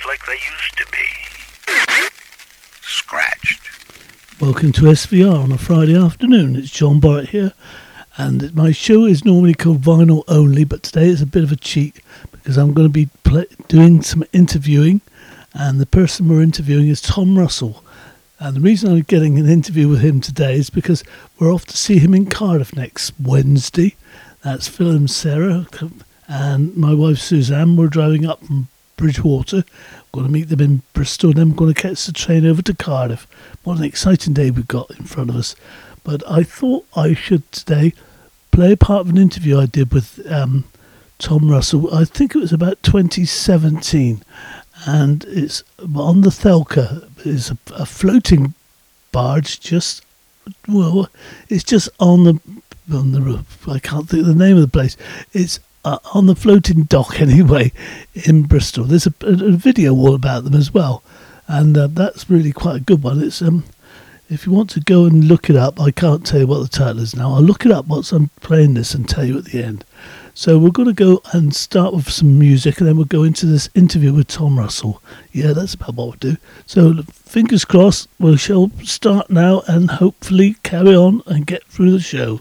just like they used to be. Scratched. Welcome to SVR on a Friday afternoon. It's John Borrett here, and my show is normally called Vinyl Only, but today it's a bit of a cheat because I'm going to be play- doing some interviewing, and the person we're interviewing is Tom Russell. And the reason I'm getting an interview with him today is because we're off to see him in Cardiff next Wednesday. That's Phil and Sarah and my wife Suzanne. We're driving up from Bridgwater. Going to meet them in Bristol, and then I'm going to catch the train over to Cardiff. What an exciting day we've got in front of us! But I thought I should today play a part of an interview I did with um, Tom Russell. I think it was about 2017, and it's on the Thekla. It's a, a floating barge just well, it's just on the on the roof. I can't think of the name of the place. It's uh, on the floating dock anyway in Bristol. There's a, a, a video all about them as well, and uh, that's really quite a good one. It's um, if you want to go and look it up, I can't tell you what the title is now. I'll look it up once I'm playing this and tell you at the end. So we're going to go and start with some music, and then we'll go into this interview with Tom Russell. Yeah, that's about what we'll do. So fingers crossed, we shall start now and hopefully carry on and get through the show.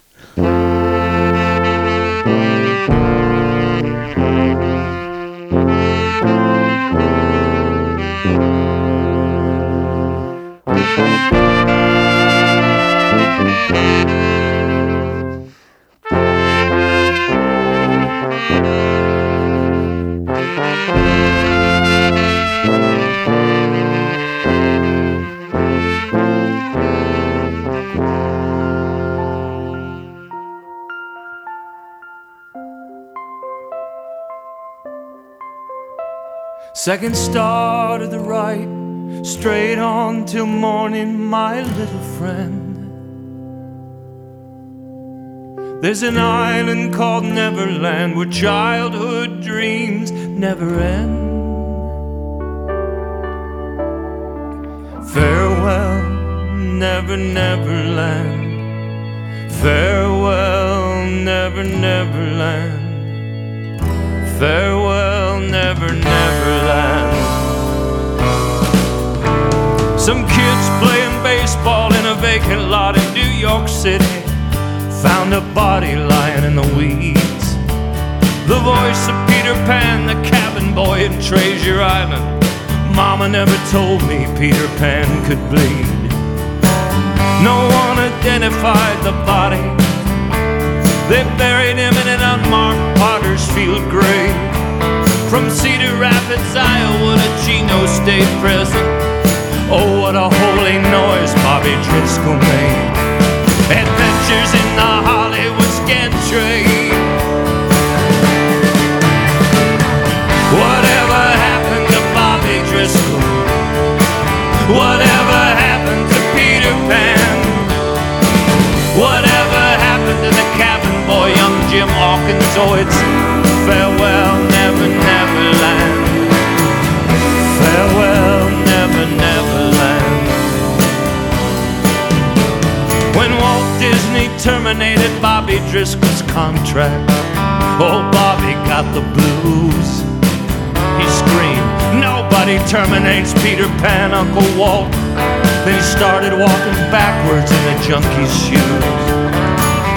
Second star to the right, straight on till morning, my little friend. There's an island called Neverland where childhood dreams never end. Farewell, Never Neverland. Farewell, Never Neverland. Farewell, Never never land. Some kids playing baseball in a vacant lot in New York City found a body lying in the weeds. The voice of Peter Pan, the cabin boy in Treasure Island. Mama never told me Peter Pan could bleed. No one identified the body. They buried him in an unmarked Potter's Field grave. From Cedar Rapids, Iowa to Chino State Prison. Oh, what a holy noise Bobby Driscoll made. Adventures in the Hollywood Scantry. Whatever happened to Bobby Driscoll? Whatever happened to Peter Pan? Whatever happened to the cabin boy, young Jim Hawkins? Oh, it's farewell, never. Farewell, never. When Walt Disney terminated Bobby Driscoll's contract, oh, Bobby got the blues. He screamed, Nobody terminates Peter Pan, Uncle Walt. Then he started walking backwards in the junkie's shoes.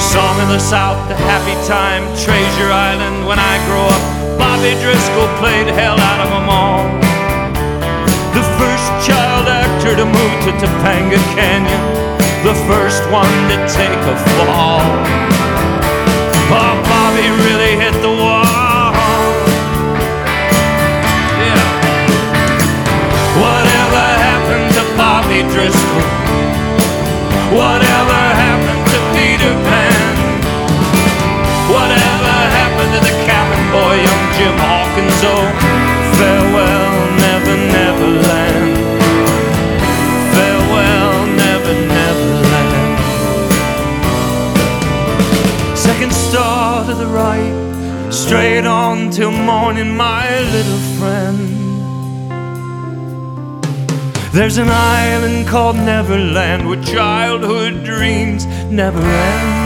Song of the South, the happy time, Treasure Island. When I grow up, Bobby Driscoll played hell out of them all. The first child actor to move to Topanga Canyon, the first one to take a fall. Oh, Bobby really hit the wall. Yeah. Whatever happened to Bobby Driscoll? Whatever Jim Hawkins? Oh, farewell, never, never land. Farewell, never, never land. Second star to the right, straight on till morning, my little friend. There's an island called Neverland where childhood dreams never end.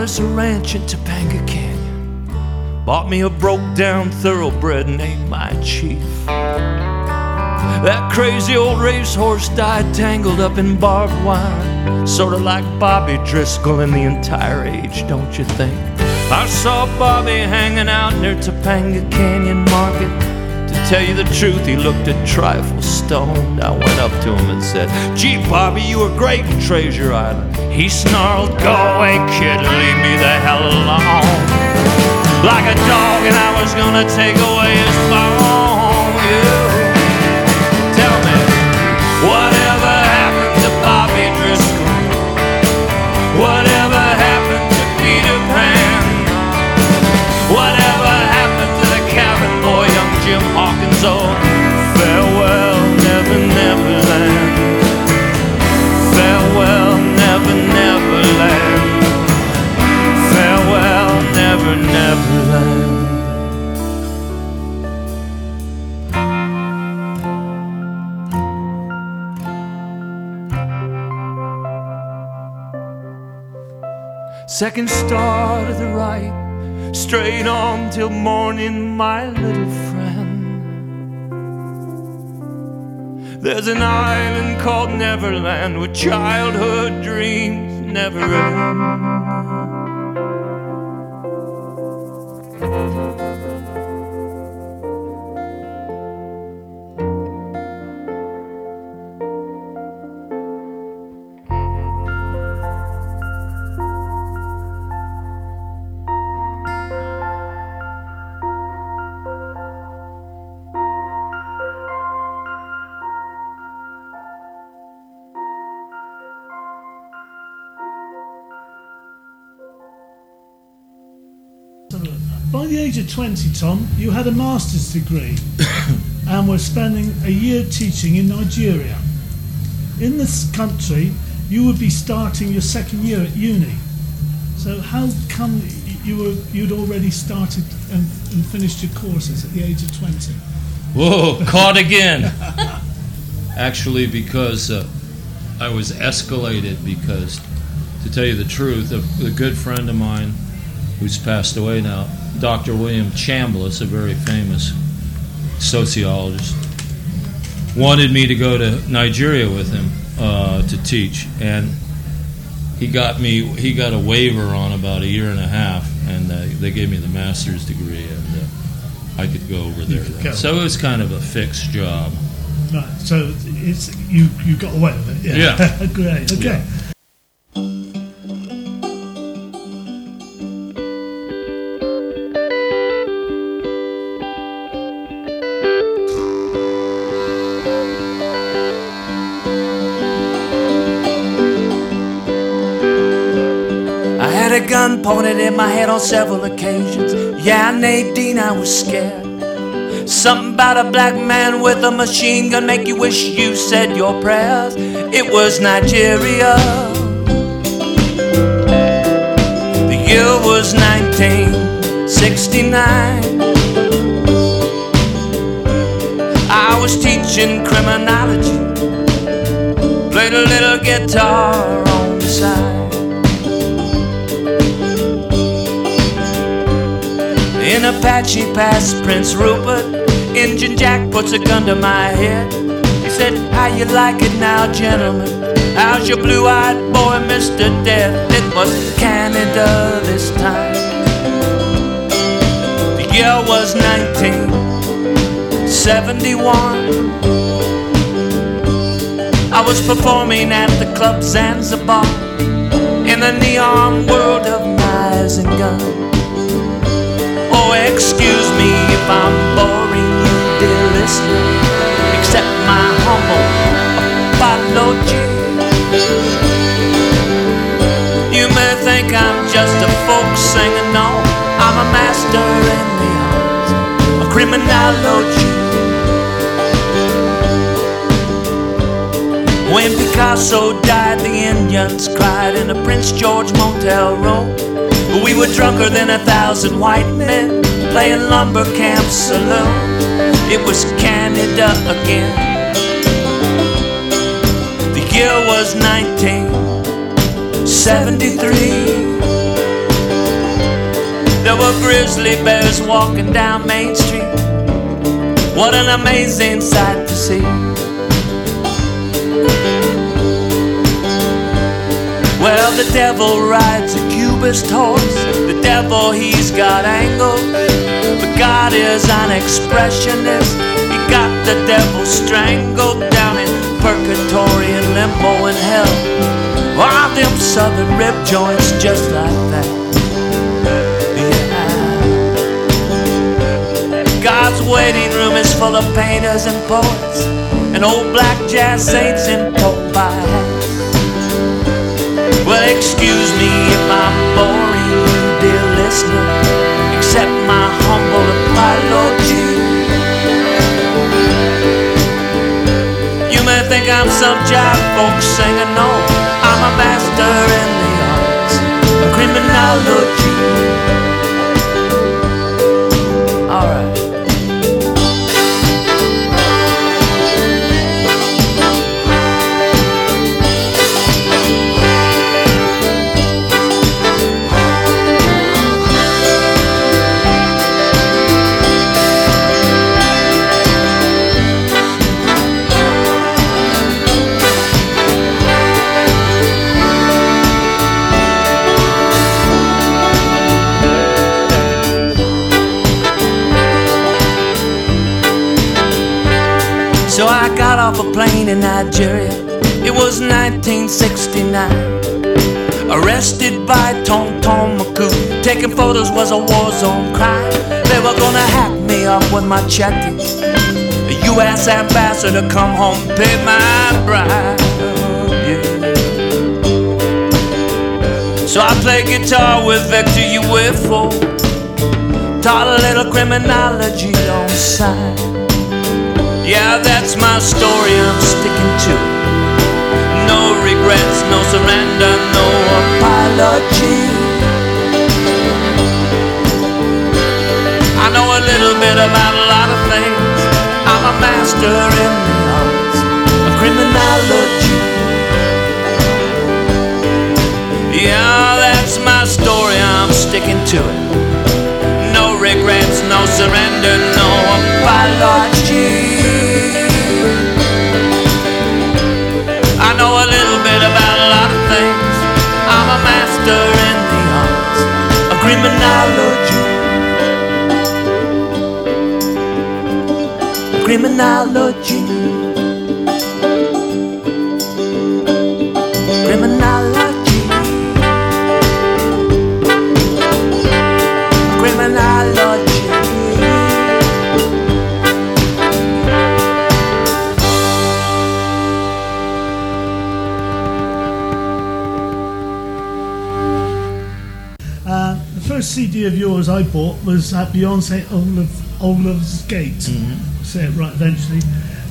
Us a ranch in Topanga Canyon. Bought me a broke down thoroughbred named my chief. That crazy old racehorse died tangled up in barbed wire. Sorta like Bobby Driscoll in the entire age, don't you think? I saw Bobby hanging out near Topanga Canyon Market. Tell you the truth, he looked a trifle stoned. I went up to him and said, Gee, Bobby, you were great in Treasure Island. He snarled, Go away, kid, leave me the hell alone. Like a dog, and I was gonna take away his bone. Yeah. Oh, farewell, never, never land. Farewell, never, never land. Farewell, never, never land. Second star to the right, straight on till morning, my little There's an island called Neverland where childhood dreams never end. 20, Tom, you had a master's degree and were spending a year teaching in Nigeria. In this country, you would be starting your second year at uni. So how come you were you'd already started and, and finished your courses at the age of 20? Whoa, caught again. Actually, because uh, I was escalated because, to tell you the truth, a, a good friend of mine who's passed away now, Dr. William Chambliss, a very famous sociologist, wanted me to go to Nigeria with him uh, to teach, and he got me he got a waiver on about a year and a half, and uh, they gave me the master's degree, and uh, I could go over there. go. So it was kind of a fixed job. Right. So it's you you got away with it. Yeah. Great. Okay. Yeah. Pointed at my head on several occasions. Yeah, Nadine, I was scared. Something about a black man with a machine gun make you wish you said your prayers. It was Nigeria. The year was 1969. I was teaching criminology. Played a little guitar on the side. In Apache Pass, Prince Rupert, Injun Jack puts a gun to my head. He said, How you like it now, gentlemen? How's your blue-eyed boy, Mr. Death? It was Canada this time. The year was 1971. I was performing at the club Zanzibar in the neon world of knives and guns. Excuse me if I'm boring you, dear listener. Accept my humble apology. You may think I'm just a folk singer, no, I'm a master in the art of criminology. When Picasso died, the Indians cried in a Prince George motel room. We were drunker than a thousand white men playing lumber camp saloon. It was Canada again. The year was 1973. There were grizzly bears walking down Main Street. What an amazing sight to see. Well, the devil rides cubist horse. The devil, he's got angles. But God is an expressionist. He got the devil strangled down in purgatory and limbo in hell. All them southern rib joints just like that. Yeah. God's waiting room is full of painters and poets and old black jazz saints in pie hats. Well, excuse me if I'm boring you, dear listener. Accept my humble apology. You may think I'm some jive folk singer, no. I'm a master in the arts of criminology. Off a plane in Nigeria. It was 1969. Arrested by Tom Maku. Taking photos was a war zone crime. They were gonna hack me up with my checky. The U.S. ambassador come home, pay my bribe. Yeah. So I play guitar with Victor Uwaifo. Taught a little criminology on side. Yeah, that's my story, I'm sticking to it. No regrets, no surrender, no apology. I know a little bit about a lot of things. I'm a master in the arts of criminology. Yeah, that's my story, I'm sticking to it. No regrets, no surrender, no apology. Criminology. Criminology. Of yours I bought was at Beyonce Olaf, Olaf's Gate. Say it right eventually.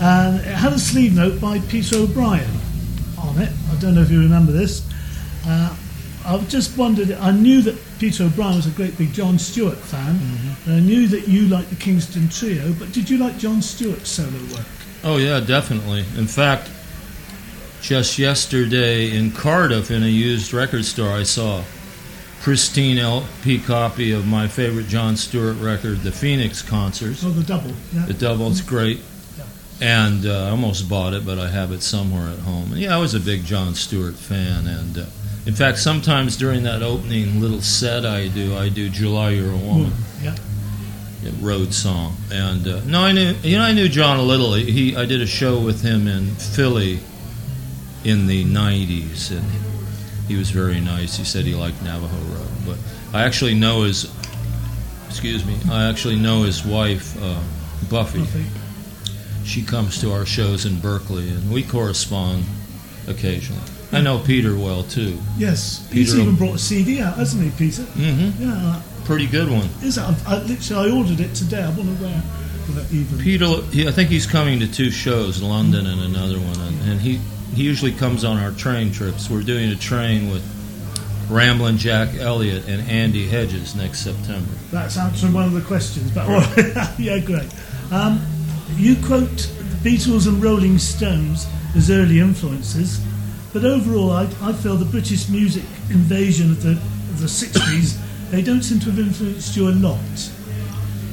And it had a sleeve note by Peter O'Brien on it. I don't know if you remember this. Uh, I just wondered, I knew that Peter O'Brien was a great big John Stewart fan, and I knew that you liked the Kingston Trio, but did you like John Stewart's solo work? Oh yeah, definitely. In fact, just yesterday in Cardiff, in a used record store, I saw pristine LP copy of my favorite John Stewart record, The Phoenix Concerts. Oh, the double. Yeah. The double's great, and uh, I almost bought it, but I have it somewhere at home. And yeah, I was a big John Stewart fan, and uh, in fact, sometimes during that opening little set I do, I do "July You're a Woman." Yeah. yeah, road song. And uh, no, I knew you know I knew John a little. He I did a show with him in Philly in the '90s, and he was very nice. He said he liked Navajo Rug, but I actually know his. Excuse me. I actually know his wife, uh, Buffy. Buffy. She comes to our shows in Berkeley, and we correspond occasionally. I know Peter well too. Yes. He's Peter- even brought a CD out, hasn't he, Peter? Mm-hmm. Yeah. Pretty good one. Is that? I, literally, I ordered it today. I wonder where. without Even. Peter, I think he's coming to two shows, London and another one, and, and he he usually comes on our train trips. We're doing a train with Ramblin' Jack Elliott and Andy Hedges next September. That's answering one of the questions. But yeah, great. Um, you quote the Beatles and Rolling Stones as early influences, but overall, I, I feel the British music invasion of the of the '60s they don't seem to have influenced you a lot.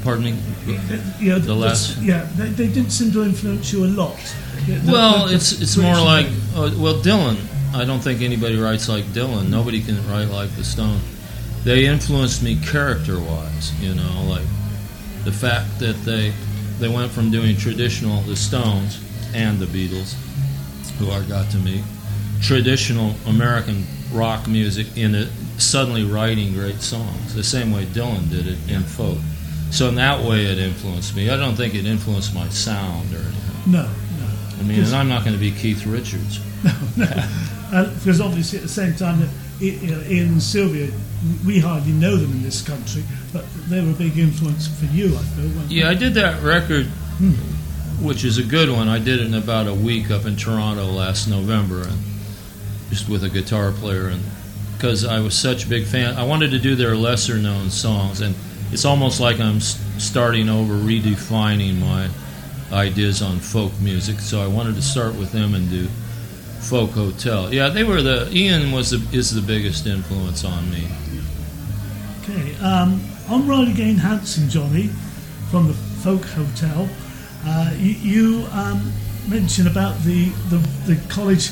Pardon me. Yeah, The last- Yeah, they, they didn't seem to influence you a lot. The- the- Well, the- it's it's more like uh, well, Dylan. I don't think anybody writes like Dylan. Nobody can write like the Stone. They influenced me character-wise. You know, like the fact that they they went from doing traditional the Stones and the Beatles, who I got to meet, traditional American rock music in it, suddenly writing great songs. The same way Dylan did it in folk. So in that way, it influenced me. I don't think it influenced my sound or anything. No, no. I mean, and I'm not going to be Keith Richards. No, Uh, because obviously at the same time that I- you know, Ian and Sylvia, we hardly know them in this country, but they were a big influence for you, I feel. Yeah, I did that record, Hmm. which is a good one. I did it in about a week up in Toronto last November, and just with a guitar player, and because I was such a big fan, I wanted to do their lesser known songs, and it's almost like I'm starting over, redefining my ideas on folk music. So I wanted to start with them and do folk hotel. Yeah, they were the Ian was the, is the biggest influence on me. Okay, um, I'm Riley Again Handsome Johnny from the Folk Hotel, uh, you, you um, mentioned about the, the, the college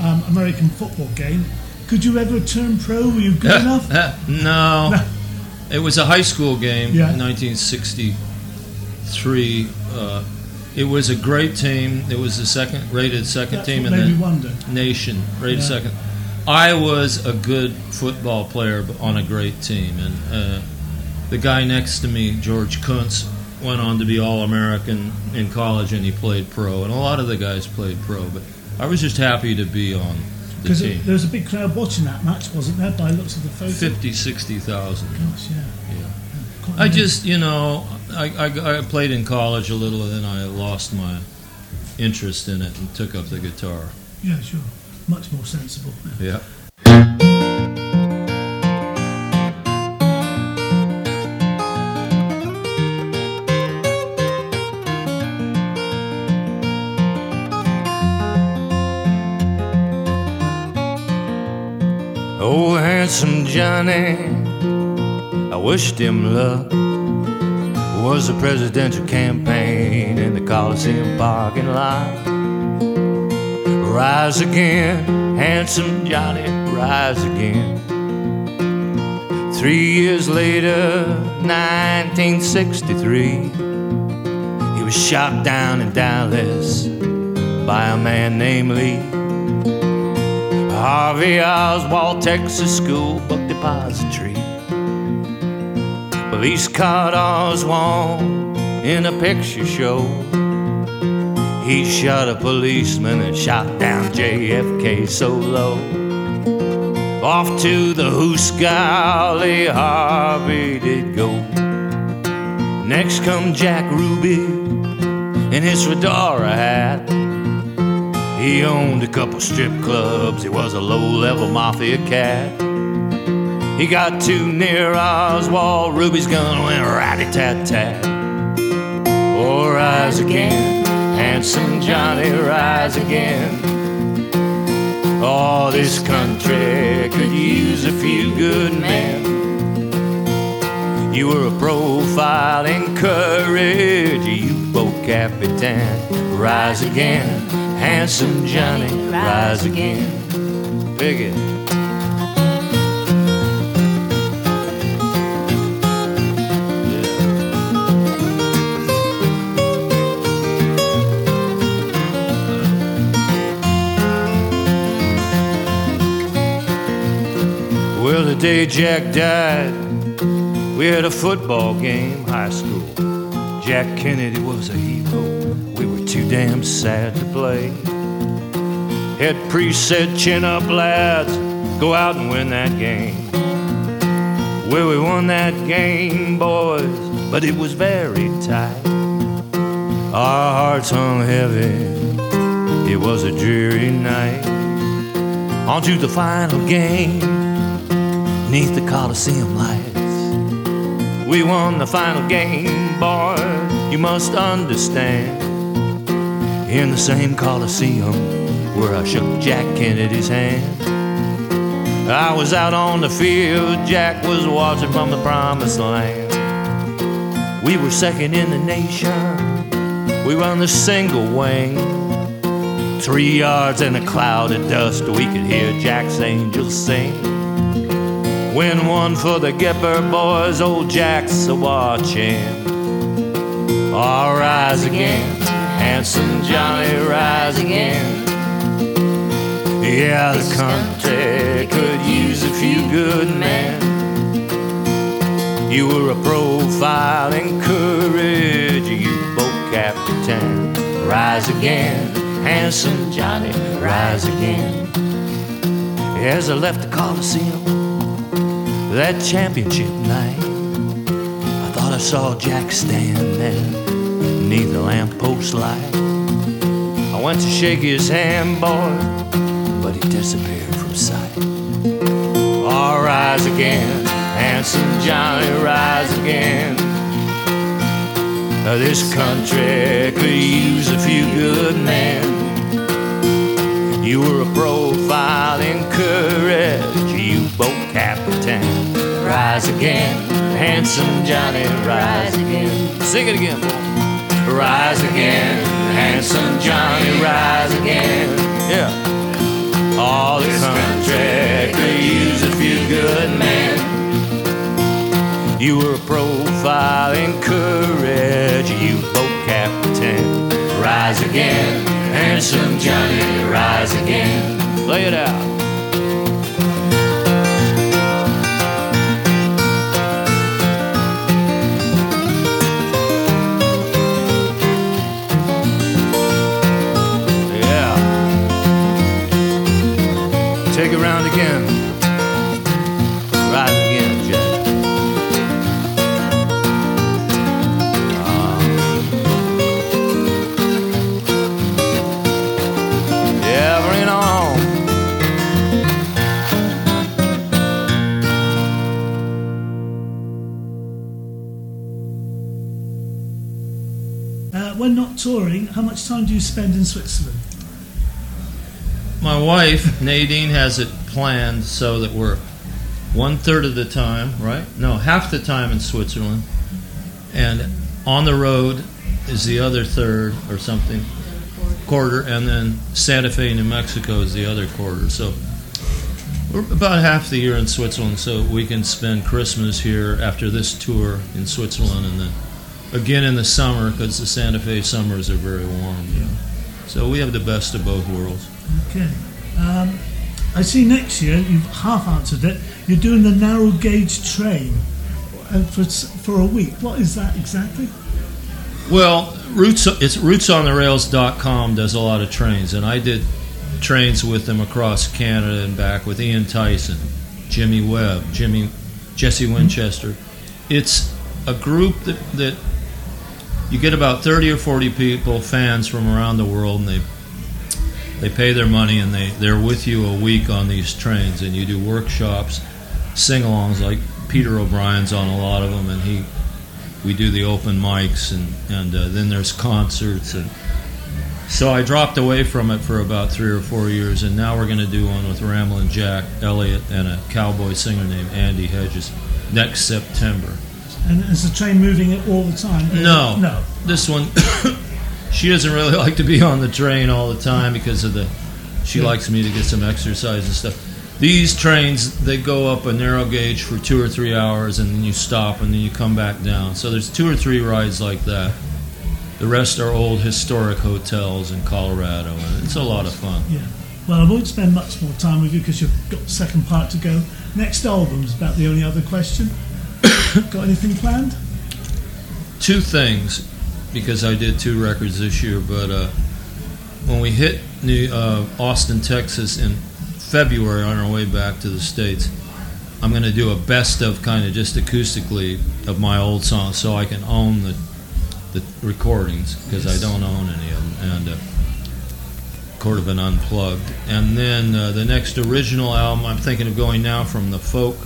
um, American football game. Could you ever turn pro? Were you good enough? no. No. It was a high school game Yeah. in 1963. Uh, it was a great team. It was the second rated second That's team in the wonder. nation, rated Yeah. second. I was a good football player on a great team, and uh, the guy next to me, George Kuntz, went on to be All American in college, and he played pro. And a lot of the guys played pro, but I was just happy to be on Because team. there was a big crowd watching that match, wasn't there, by looks of the photo? 50, 60,000. Gosh, yeah. Yeah. Quite I just, you know, I, I, I played in college a little, and then I lost my interest in it and took up the guitar. Yeah, sure. Much more sensible. Yeah. Johnny, I wished him luck. Was a presidential campaign in the Coliseum parking lot. Rise again, handsome Johnny, rise again. Three years later, 1963, he was shot down in Dallas by a man named Lee. Harvey Oswald, Texas School Book Depository. Police caught Oswald in a picture show. He shot a policeman and shot down JFK so low. Off to the Hoosgolly Harvey did go. Next come Jack Ruby in his fedora hat. He owned a couple strip clubs. He was a low-level mafia cat. He got too near Oswald. Ruby's gun went ratty-tat-tat. Oh, rise again, handsome Johnny, rise again. Oh, this country could use a few good men. You were a profile in courage, you boat capitan. Rise again, handsome Johnny, rise again. Pick it. Day Jack died, we had a football game, high school. Jack Kennedy was a hero. We were too damn sad to play. Head priest said, Chin up, lads, go out and win that game. Well, we won that game, boys, but it was very tight. Our hearts hung heavy, it was a dreary night. On to the final game, neath the Coliseum lights. We won the final game, boys, you must understand. In the same Coliseum where I shook Jack Kennedy's hand. I was out on the field, Jack was watching from the promised land. We were second in the nation, we run the single wing. Three yards in a cloud of dust, we could hear Jack's angels sing. Win one for the Gipper boys, old Jack's a watching. I'll rise again, handsome Johnny, rise again. Yeah, the country could use a few good men. You were a profile in courage, you boat captain. Rise again, handsome Johnny, rise again. As I left the Coliseum, that championship night, I thought I saw Jack stand there neath the lamppost light. I went to shake his hand, boy, but he disappeared from sight. I'll rise again, handsome Johnny, rise again. Now this country could use a few good men. You were a profile in courage, you boat captain. Rise again, handsome Johnny, rise again. Sing it again. Rise again, handsome Johnny, rise again. Yeah. All this country could use a few good men. You were a profile in courage, you boat captain. Rise again, handsome Johnny, rise again. Lay it out. Touring, how much time do you spend in Switzerland? My wife, Nadine, has it planned so that we're one third of the time, right? No, half the time in Switzerland. And on the road is the other third or something, quarter. And then Santa Fe, New Mexico is the other quarter. So we're about half the year in Switzerland so we can spend Christmas here after this tour in Switzerland and then again in the summer because the Santa Fe summers are very warm. You know? So we have the best of both worlds. Okay. Um, I see next year, you've half answered it, you're doing the narrow gauge train uh, for, for a week. What is that exactly? Well, Roots it's rootsontherails.com does a lot of trains, and I did trains with them across Canada and back with Ian Tyson, Jimmy Webb, Jimmy Jesse Winchester. It's a group that, that you get about 30 or 40 people, fans from around the world, and they they pay their money and they, they're with you a week on these trains, and you do workshops, sing-alongs like Peter O'Brien's on a lot of them, and he we do the open mics and and uh, then there's concerts and so I dropped away from it for about three or four years and now we're going to do one with Ramblin' Jack Elliott and a cowboy singer named Andy Hedges next September. And is the train moving it all the time? No. No. This one, she doesn't really like to be on the train all the time because of the. She Yeah. likes me to get some exercise and stuff. These trains, they go up a narrow gauge for two or three hours, and then you stop, and then you come back down. So there's two or three rides like that. The rest are old historic hotels in Colorado, and it's a lot of fun. Yeah. Well, I won't spend much more time with you because you've got the second part to go. Next album's about the only other question. got anything planned? two things because I did two records this year. But uh, when we hit New, uh, Austin, Texas in February on our way back to the states, I'm going to do a best of kind of just acoustically of my old songs, so I can own the the recordings because I don't own any of them, and uh, sort of an unplugged. And then uh, the next original album, I'm thinking of going now from the folk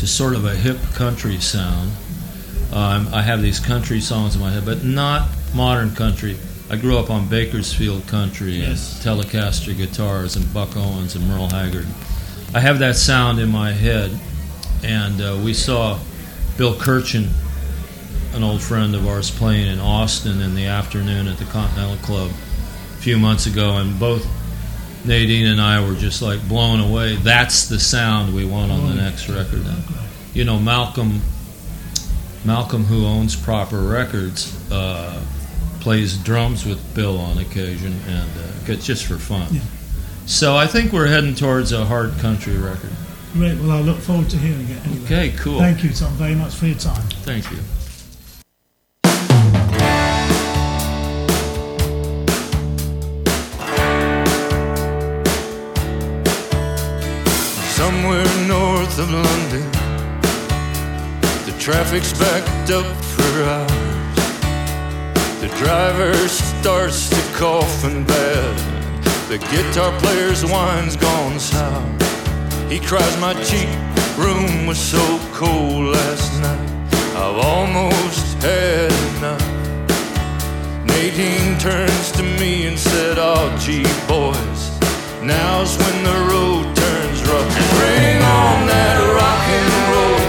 to sort of a hip country sound. Um, I have these country songs in my head, but not modern country. I grew up on Bakersfield country Yes. and Telecaster guitars and Buck Owens and Merle Haggard. I have that sound in my head, and uh, we saw Bill Kirchen, an old friend of ours, playing in Austin in the afternoon at the Continental Club a few months ago, and both Nadine and I were just like blown away. That's the sound we want on the next record. And, you know, Malcolm, Malcolm, who owns Proper Records, uh, plays drums with Bill on occasion, and uh, just for fun. Yeah. So I think we're heading towards a hard country record. Great. Well, I look forward to hearing it. Anyway. Okay, cool. Thank you, Tom, very much for your time. Thank you. Somewhere north of London, the traffic's backed up for hours. The driver starts to cough and bad. The guitar player's wine's gone sour. He cries, My cheap room was so cold last night. I've almost had enough. Nadine turns to me and said, Oh, gee, boys, now's when the road rough. Bring on that rock and roll.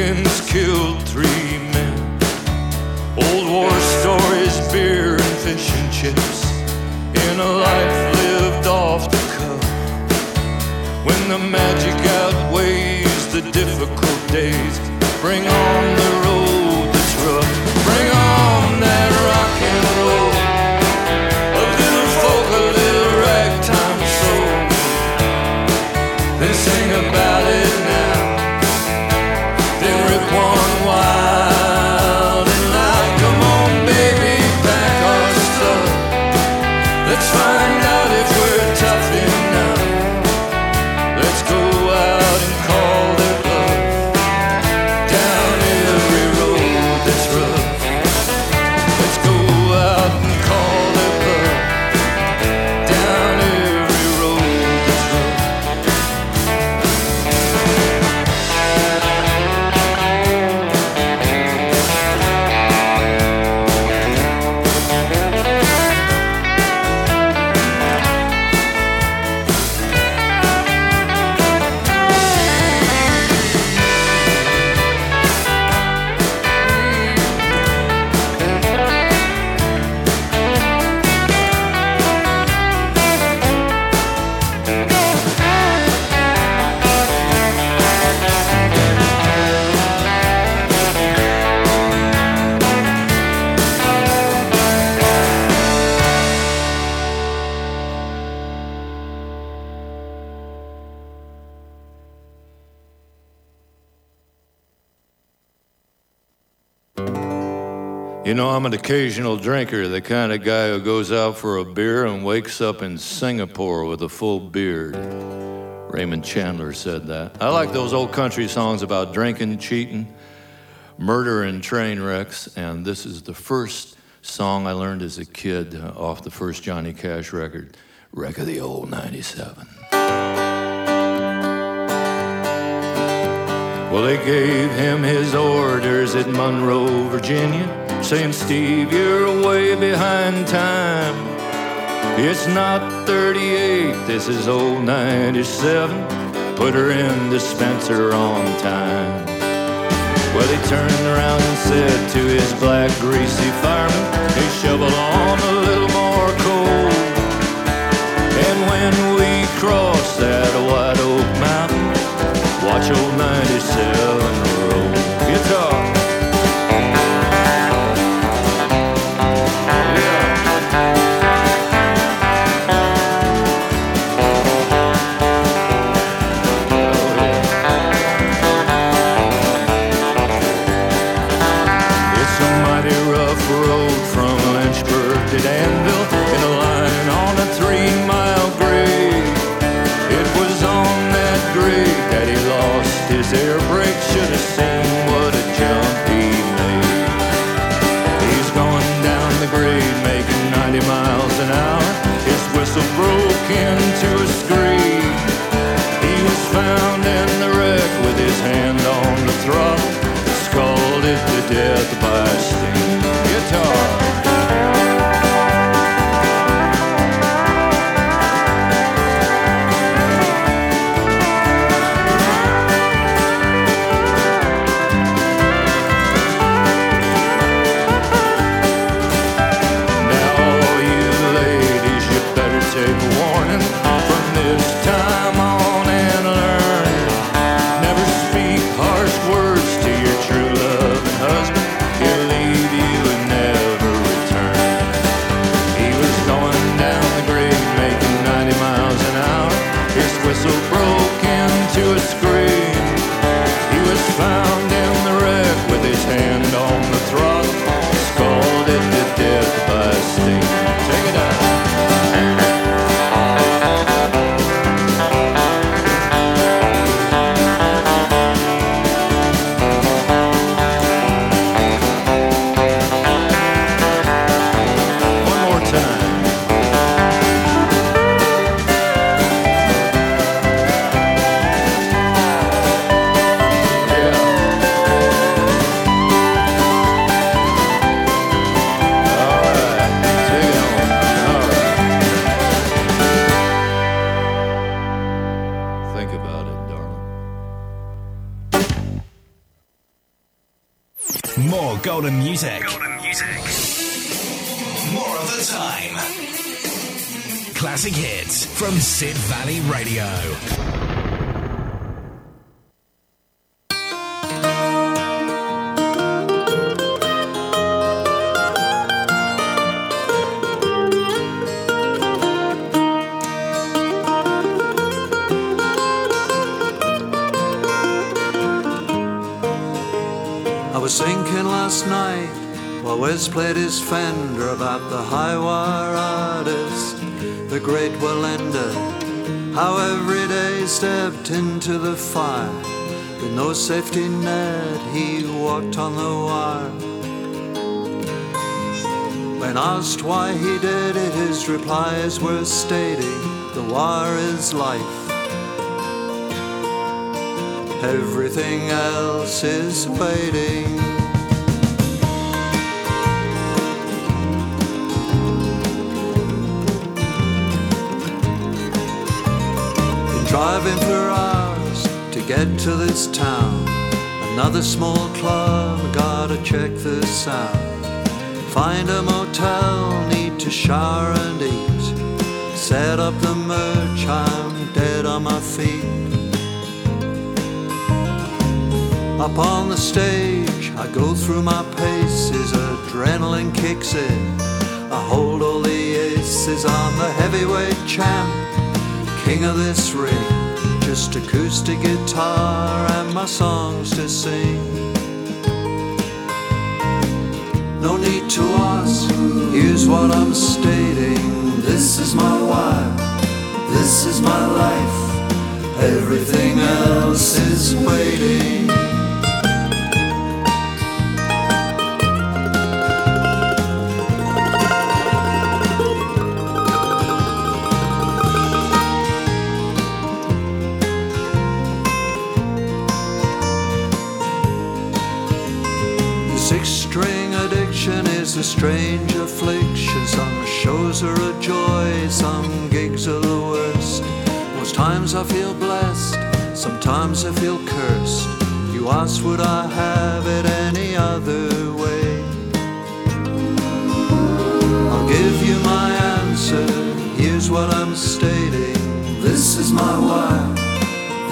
Killed three men. Old war stories, beer and fish and chips, in a life lived off the cuff. When the magic outweighs the difficult days, bring on You know, I'm an occasional drinker, the kind of guy who goes out for a beer and wakes up in Singapore with a full beard. Raymond Chandler said that. I like those old country songs about drinking, cheating, murder, and train wrecks, and this is the first song I learned as a kid off the first Johnny Cash record, Wreck of the Old 97. Well, they gave him his orders at Monroe, Virginia, saying, Steve, you're way behind time. It's not 38, this is old 97. Put her in the dispenser on time. Well, he turned around and said to his black, greasy fireman, Hey, shovel on a little more coal. And when we cross that white oak mountain, watch old 97 air brake. Should have seen what a jump he made. He's going down the grade making 90 miles an hour. His whistle broke into a scream. He was found in the wreck with his hand on the throttle, scalded to death by Wes played his fender about the high wire artist, the great Wallenda. How every day stepped into the fire with no safety net, he walked on the wire. When asked why he did it, his replies were stating the wire is life. Everything else is waiting. Get to this town. Another small club, gotta check this out. Find a motel, need to shower and eat. Set up the merch, I'm dead on my feet. Up on the stage, I go through my paces, adrenaline kicks in. I hold all the aces, I'm the heavyweight champ, king of this ring. Just acoustic guitar and my songs to sing. No need to ask. Here's what I'm stating. This is my why. This is my life. Everything else is waiting. A strange affliction. Some shows are a joy, some gigs are the worst. Most times I feel blessed, sometimes I feel cursed. You ask, would I have it any other way? I'll give you my answer. Here's what I'm stating. This is my why.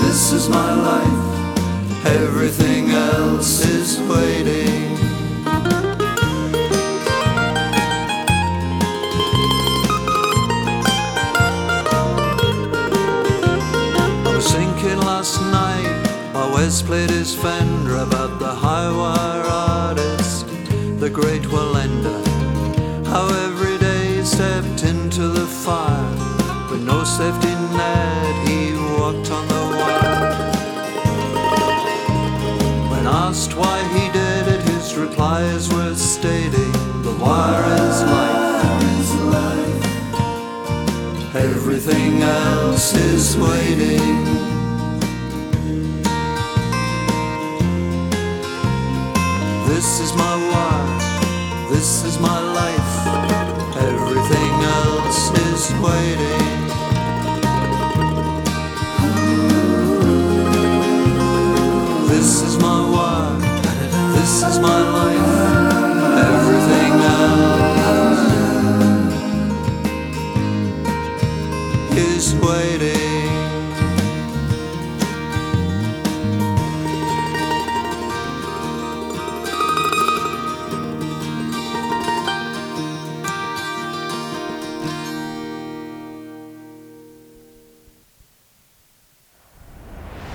This is my life. Everything else is waiting. While played his Fender about the high wire artist, the great Wallenda. How every day he stepped into the fire with no safety net, he walked on the wire. When asked why he did it, his replies were stating, The wire is life. Everything else is waiting.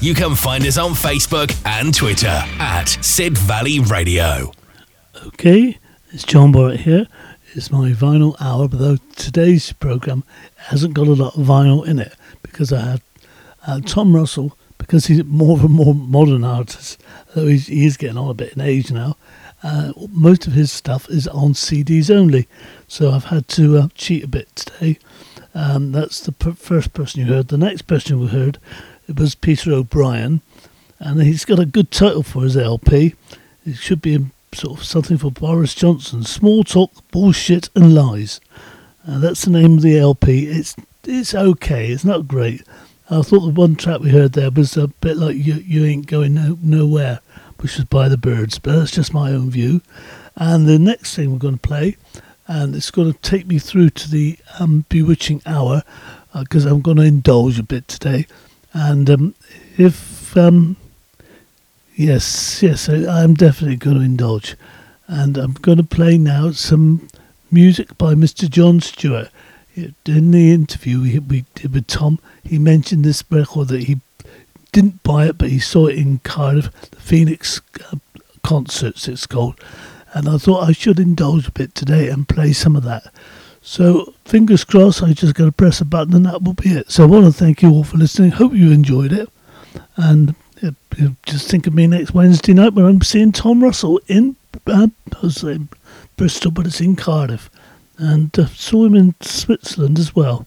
you can find us on Facebook and Twitter at Sid Valley Radio. Okay, it's John Borrett here. It's my vinyl hour, but though today's program hasn't got a lot of vinyl in it because I had uh, Tom Russell, because he's more of a more modern artist, though he's, he is getting on a bit in age now. Uh, most of his stuff is on CDs only, so I've had to uh, cheat a bit today. Um, that's the per- first person you heard. The next person we heard it was Peter O'Brien, and he's got a good title for his LP. It should be sort of something for Boris Johnson: "Small Talk, Bullshit and Lies." Uh, that's the name of the LP. It's it's okay. It's not great. I thought the one track we heard there was a bit like "You You Ain't Going no, Nowhere," which was by the Byrds, but that's just my own view. And the next thing we're going to play, and it's going to take me through to the um, bewitching hour, because I'm going to indulge a bit today. And um, if um, yes, yes, I, I'm definitely going to indulge, and I'm going to play now some music by Mr. John Stewart. In the interview we, we did with Tom, he mentioned this record that he didn't buy it, but he saw it in Cardiff, the Phoenix uh, concerts. It's called, and I thought I should indulge a bit today and play some of that. So fingers crossed, I just got to press a button and that will be it. So I want to thank you all for listening. Hope you enjoyed it, and just think of me next Wednesday night when I'm seeing Tom Russell in uh, I was saying Bristol, but it's in Cardiff, and uh, saw him in Switzerland as well,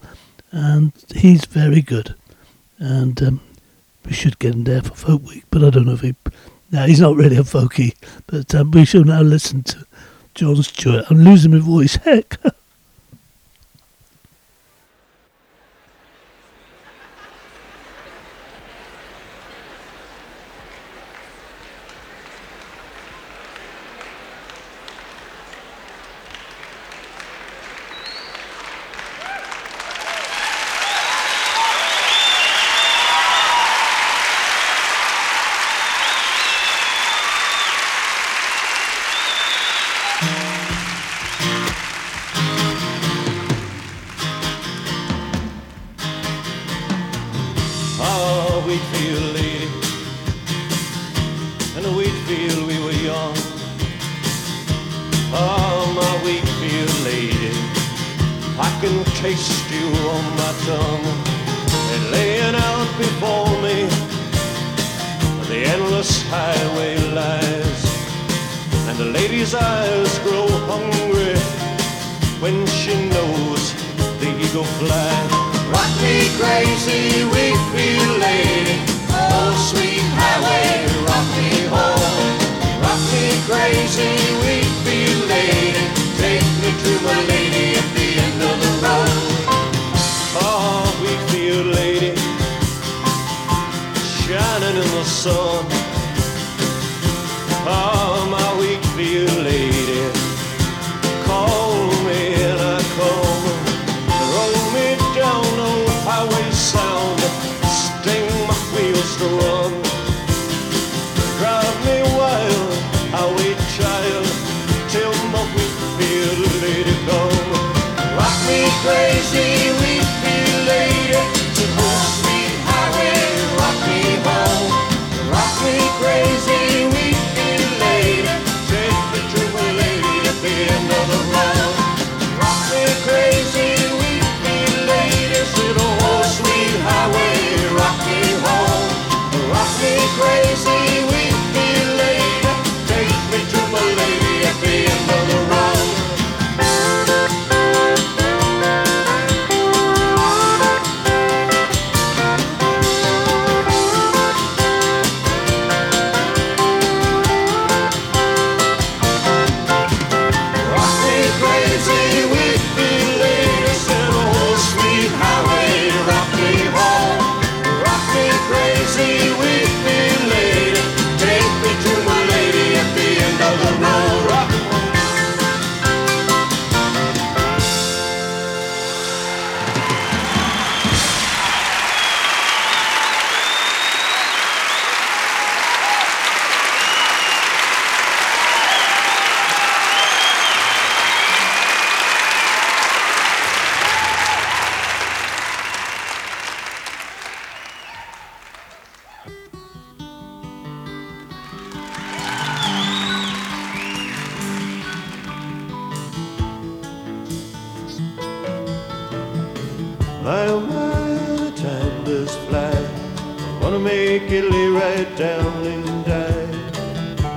and he's very good, and um, we should get him there for Folk Week, but I don't know if he. No, he's not really a folkie, but um, we shall now listen to John Stewart. I'm losing my voice. Heck. gonna make it lay right down and die.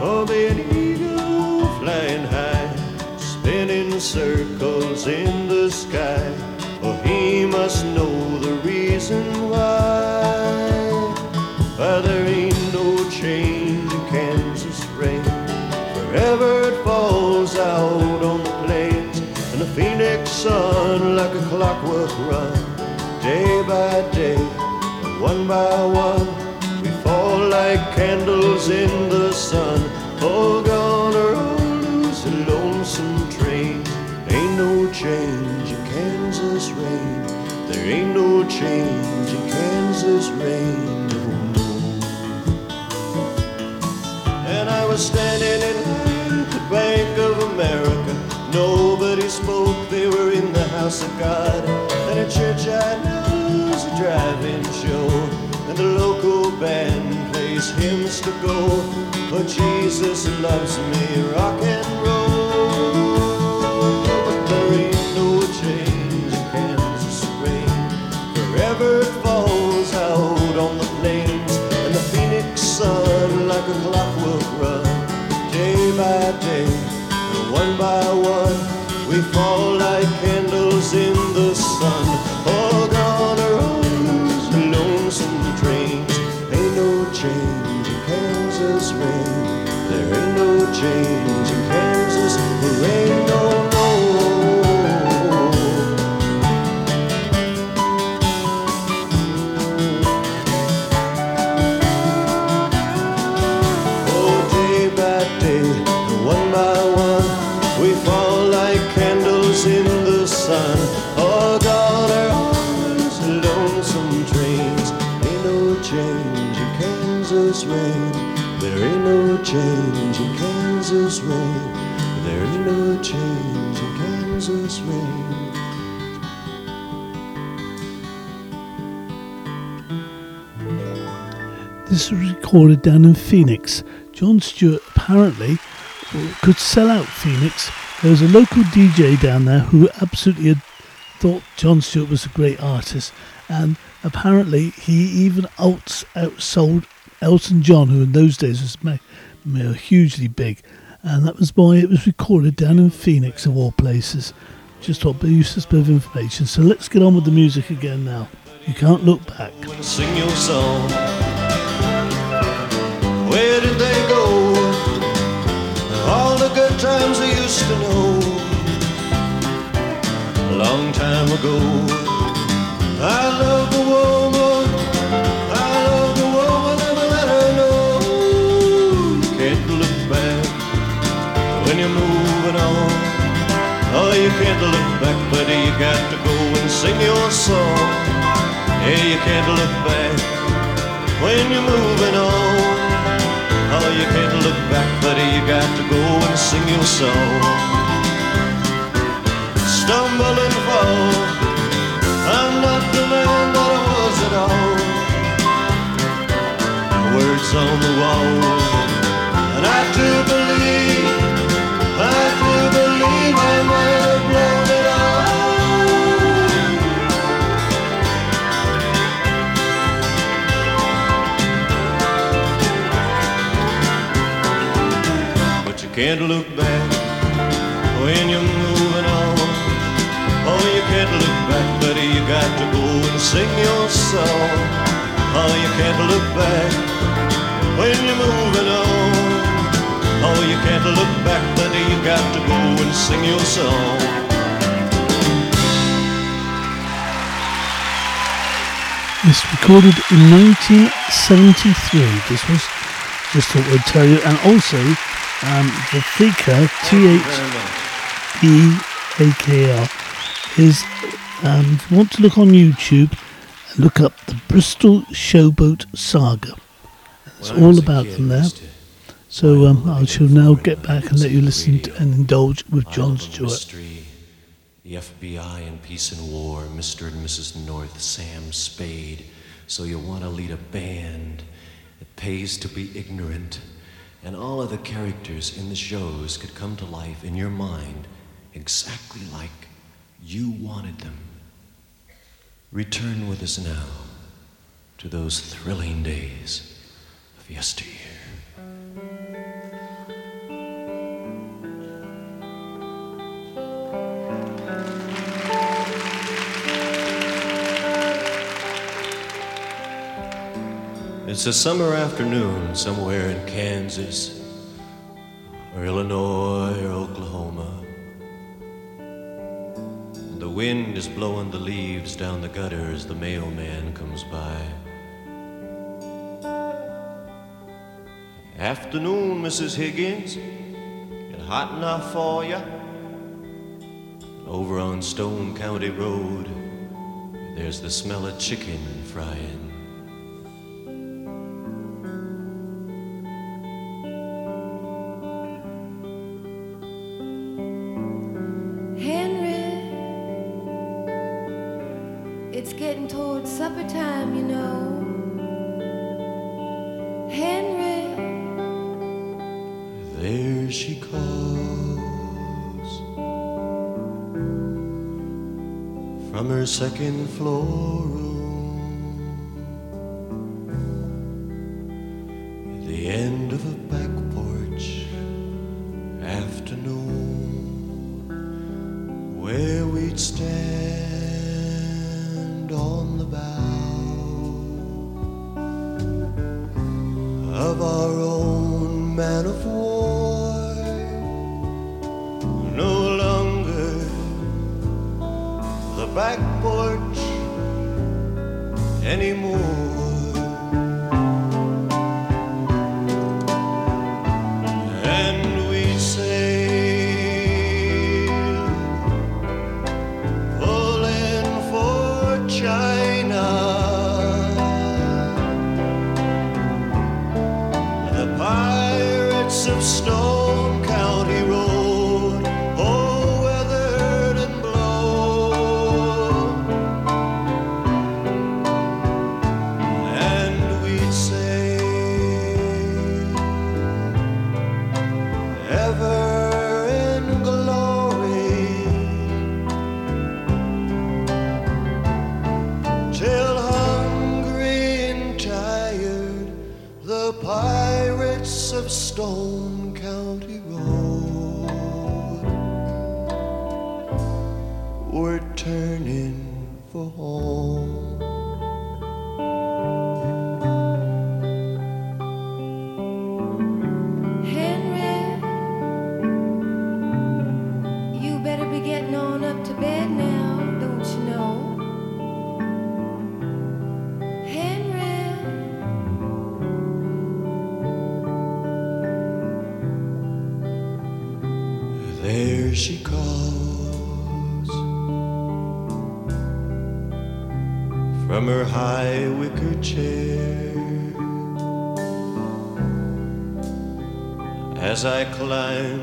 Oh, be an eagle flying high, spinning circles in the sky. Oh, he must know the reason why. Why there ain't no change in Kansas rain. Forever it falls out on the plains, and the phoenix sun like a clockwork run, day by day one by one like candles in the sun. All gone are old as lonesome train. Ain't no change in Kansas rain. There ain't no change in Kansas rain. No more. And I was standing in line at the Bank of America. Nobody spoke, they were in the house of God. these hymns to go. but Jesus loves me, rock and roll. But there ain't no change in Kansas rain. Forever it falls out on the plains, and the phoenix sun like a clockwork run. Day by day, and one by one, we fall. recorded down in Phoenix. John Stewart apparently could sell out Phoenix. There was a local DJ down there who absolutely thought John Stewart was a great artist, and apparently he even outs outsold Elton John, who in those days was ma- ma- hugely big, and that was why it was recorded down in Phoenix of all places. Just what a useless bit of information. So let's get on with the music again now. You can't look back. Where did they go? All the good times they used to know. A long time ago. I love the woman. I love the woman I let her know. You can't look back when you're moving on. Oh, you can't look back, buddy. You got to go and sing your song. Hey, you can't look back when you're moving on. Oh, you can't look back, buddy. You got to go and sing your song. Stumble and fall. I'm not the man that I was at all. Words on the wall, and I do can't look back when you're moving on. Oh, you can't look back, buddy, you got to go and sing your song. Oh, you can't look back when you're moving on. Oh, you can't look back, buddy, you got to go and sing your song. It's recorded in 1973. This was just thought I'd tell you, and also um, the Thekla T H E A K R is. Um, if you want to look on YouTube, and look up the Bristol Showboat Saga. It's all about them there. So um, I shall now get back and let you listen to, and indulge with John Stewart. Mystery, the FBI in Peace and War, Mr. and Mrs. North, Sam Spade. So you want to lead a band. It pays to be ignorant. And all of the characters in the shows could come to life in your mind exactly like you wanted them. Return with us now to those thrilling days of yesteryear. It's a summer afternoon somewhere in Kansas or Illinois or Oklahoma. The wind is blowing the leaves down the gutter as the mailman comes by. Afternoon, Mrs. Higgins. It hot enough for ya? Over on Stone County Road, there's the smell of chicken frying. Second floor high wicker chair. As I climb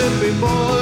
Mississippi boy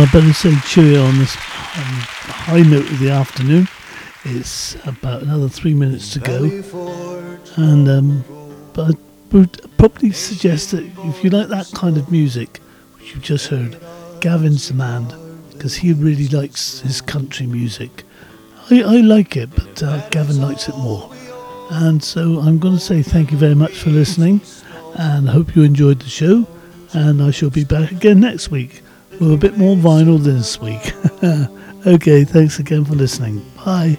Well, I better say cheerio on this um, high note of the afternoon. It's about another three minutes to go, and um, but I would probably suggest that if you like that kind of music, which you've just heard, Gavin's the man because he really likes his country music. I, I like it, but uh, Gavin likes it more. And so I'm going to say thank you very much for listening, and hope you enjoyed the show. And I shall be back again next week with a bit more vinyl this week. okay, thanks again for listening. Bye.